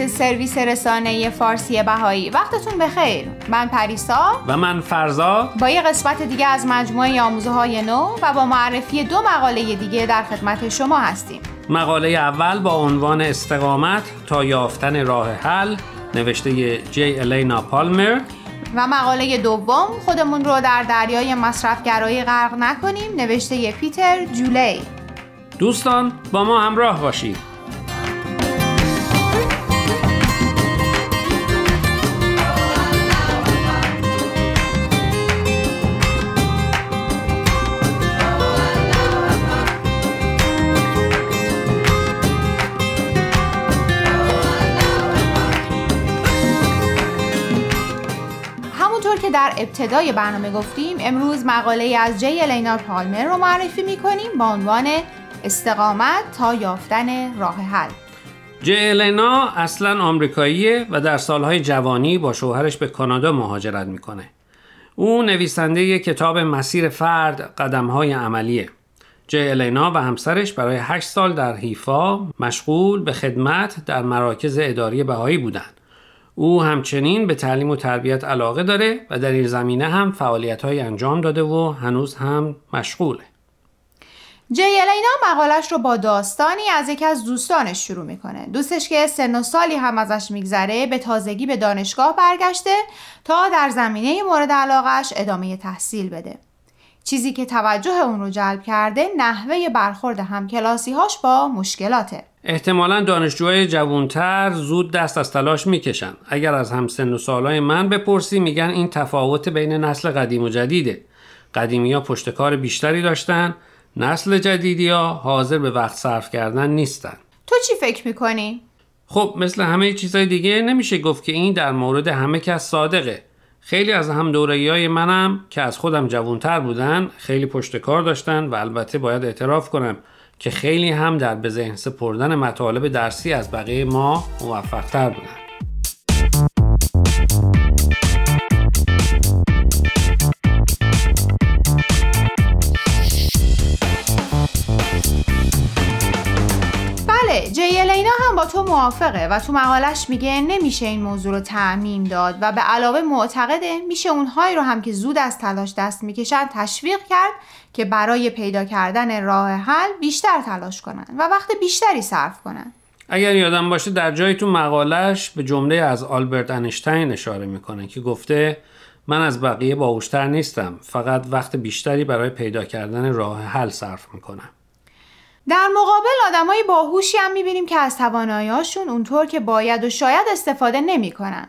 عزیز سرویس رسانه فارسی بهایی. وقتتون بخیر. من پریسا. و من فرزاد با یه قسمت دیگه از مجموعه آموزه های نو و با معرفی دو مقاله دیگه در خدمت شما هستیم. مقاله اول با عنوان استقامت تا یافتن راه حل نوشته جی الینا پالمر و مقاله دوم خودمون رو در دریای مصرفگرایی غرق نکنیم نوشته پیتر جولی دوستان با ما همراه باشید. در ابتدای برنامه گفتیم امروز مقاله از جی الینار پالمر رو معرفی می‌کنیم با عنوان استقامت تا یافتن راه حل. جی الینا اصلا آمریکاییه و در سالهای جوانی با شوهرش به کانادا مهاجرت می‌کنه. او نویسنده کتاب مسیر فرد قدمهای عملیه. جی الینا و همسرش برای 8 سال در حیفا مشغول به خدمت در مراکز اداری بهایی بودند. او همچنین به تعلیم و تربیت علاقه داره و در این زمینه هم فعالیت های انجام داده و هنوز هم مشغوله. جی الینا مقالش رو با داستانی از یکی از دوستانش شروع می‌کنه. دوستش که سن و سالی هم ازش میگذره به تازگی به دانشگاه برگشته تا در زمینه مورد علاقش ادامه تحصیل بده. چیزی که توجه اون رو جلب کرده نحوه برخورد همکلاسی هاش با مشکلاته. احتمالا دانشجوهای جوانتر زود دست از تلاش می‌کشن اگر از همسن و سالای من بپرسی میگن این تفاوت بین نسل قدیم و جدیده قدیمی ها پشتکار بیشتری داشتن نسل جدیدی ها حاضر به وقت صرف کردن نیستن تو چی فکر می‌کنی؟ خب مثل همه چیزهای دیگه نمیشه گفت که این در مورد همه کس صادقه خیلی از هم های منم که از خودم جوانتر بودن خیلی پشتکار داشتن و البته باید اعتراف کنم که خیلی هم در به ذهن سپردن مطالب درسی از بقیه ما موفقتر بودن. موافقه و تو مقالش میگه نمیشه این موضوع رو تعمیم داد و به علاوه معتقده میشه اونهایی رو هم که زود از تلاش دست می‌کشن تشویق کرد که برای پیدا کردن راه حل بیشتر تلاش کنن و وقت بیشتری صرف کنن. اگر یادم باشه در جایی تو مقالش به جمله از آلبرت انشتین اشاره می‌کنه که گفته من از بقیه باهوشتر نیستم فقط وقت بیشتری برای پیدا کردن راه حل صرف می‌کنم. در مقابل آدمای باهوشی هم می‌بینیم که از تواناییاشون اونطور که باید و شاید استفاده نمی‌کنن.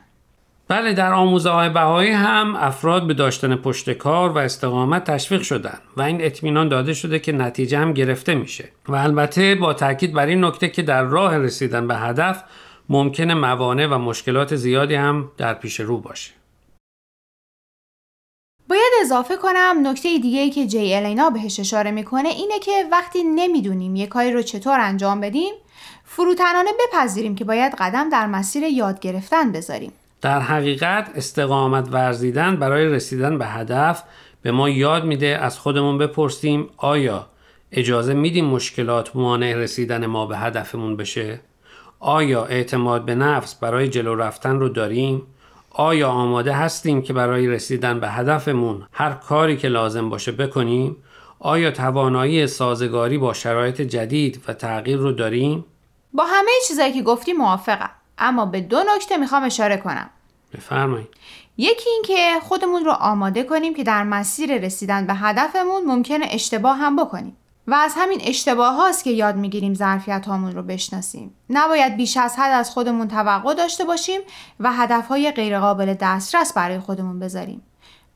بله در آموزه های بهایی هم افراد به داشتن پشتکار و استقامت تشویق شدن و این اطمینان داده شده که نتیجه هم گرفته میشه و البته با تاکید بر این نکته که در راه رسیدن به هدف ممکنه موانع و مشکلات زیادی هم در پیش رو باشه باید اضافه کنم نکته دیگه ای که جی الینا بهش اشاره می‌کنه اینه که وقتی نمی‌دونیم یه کاری رو چطور انجام بدیم فروتنانه بپذیریم که باید قدم در مسیر یاد گرفتن بذاریم در حقیقت استقامت ورزیدن برای رسیدن به هدف به ما یاد میده از خودمون بپرسیم آیا اجازه میدیم مشکلات مانع رسیدن ما به هدفمون بشه؟ آیا اعتماد به نفس برای جلو رفتن رو داریم؟ آیا آماده هستیم که برای رسیدن به هدفمون هر کاری که لازم باشه بکنیم؟ آیا توانایی سازگاری با شرایط جدید و تغییر رو داریم؟ با همه چیزایی که گفتی موافقم اما به دو نکته می‌خوام اشاره کنم بفرمایید یکی اینکه خودمون رو آماده کنیم که در مسیر رسیدن به هدفمون ممکنه اشتباه هم بکنیم و از همین اشتباه هاست که یاد می‌گیریم ظرفیت هامون رو بشناسیم. نباید بیش از حد از خودمون توقع داشته باشیم و هدف های غیرقابل دسترس برای خودمون بذاریم.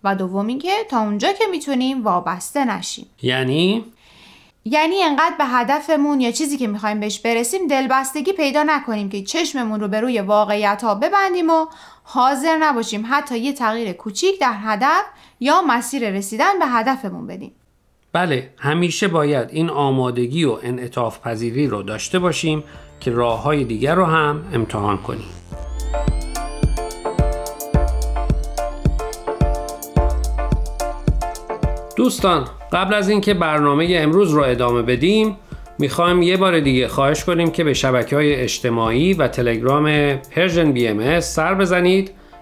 و دوم اینکه تا اونجا که می‌تونیم وابسته نشیم. یعنی؟ یعنی انقدر به هدفمون یا چیزی که می‌خوایم بهش برسیم دلبستگی پیدا نکنیم که چشممون رو به روی واقعیت ها ببندیم و حاضر نباشیم حتی یه تغییر کوچیک در هدف یا مسیر رسیدن به هدفمون بدیم. بله همیشه باید این آمادگی و انعطاف پذیری رو داشته باشیم که راه های دیگر رو هم امتحان کنیم. دوستان قبل از اینکه برنامه امروز رو ادامه بدیم می‌خوایم یه بار دیگه خواهش کنیم که به شبکه های اجتماعی و تلگرام Persian BM سر بزنید.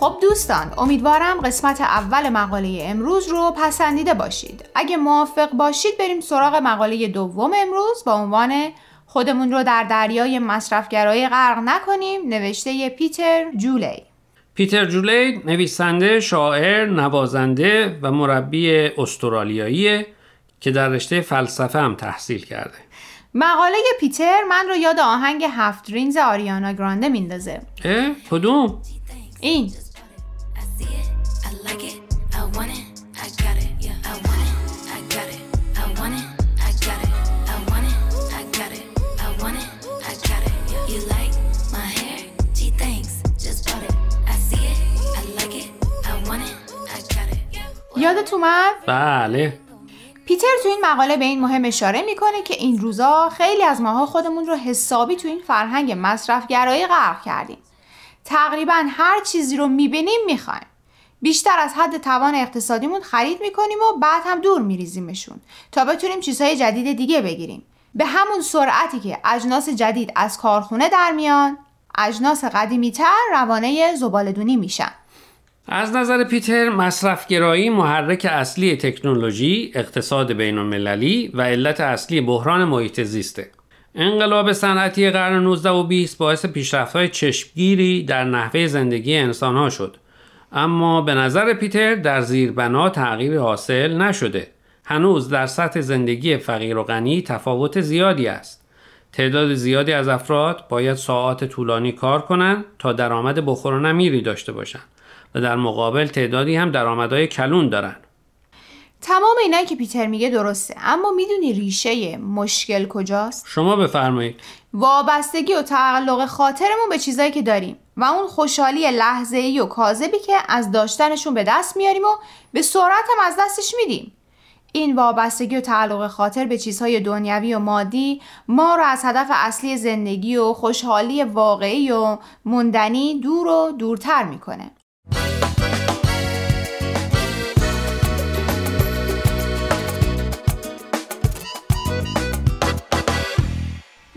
خب دوستان امیدوارم قسمت اول مقاله امروز رو پسندیده باشید اگه موافق باشید بریم سراغ مقاله دوم امروز با عنوان خودمون رو در دریای مصرفگرایی غرق نکنیم نوشته پیتر جولی پیتر جولی نویسنده، شاعر، نوازنده و مربی استرالیایی که در رشته فلسفه هم تحصیل کرده. مقاله پیتر من رو یاد آهنگ هفت رینز آریانا گرانده میندازه. اه؟ کدوم؟ این یادت اومد؟ بله پیتر تو این مقاله به این مهم اشاره می‌کنه که این روزا خیلی از ماها خودمون رو حسابی تو این فرهنگ مصرفگرایی غرق کردیم تقریبا هر چیزی رو می‌بینیم می‌خوایم بیشتر از حد توان اقتصادیمون خرید می‌کنیم و بعد هم دور میریزیمشون تا بتونیم چیزهای جدید دیگه بگیریم به همون سرعتی که اجناس جدید از کارخونه در میان اجناس قدیمی تر روانه زبالدونی میشن از نظر پیتر مصرفگرایی محرک اصلی تکنولوژی، اقتصاد بین المللی و علت اصلی بحران محیط زیسته. انقلاب صنعتی قرن 19 و 20 باعث پیشرفت‌های چشمگیری در نحوه زندگی انسانها شد. اما به نظر پیتر در زیربنا تغییر حاصل نشده. هنوز در سطح زندگی فقیر و غنی تفاوت زیادی است. تعداد زیادی از افراد باید ساعات طولانی کار کنند تا درآمد بخور و نمیری داشته باشند. و در مقابل تعدادی هم درآمدهای کلون دارن تمام اینایی که پیتر میگه درسته. اما می‌دونی ریشه مشکل کجاست؟ شما بفرمایید. وابستگی و تعلق خاطرمون به چیزایی که داریم و اون خوشحالی لحظه ای و کاذبی که از داشتنشون به دست میاریم و به سرعت هم از دستش میدیم. این وابستگی و تعلق خاطر به چیزهای دنیوی و مادی ما رو از هدف اصلی زندگی و خوشحالی واقعی و موندنی دور و دورتر می‌کنه.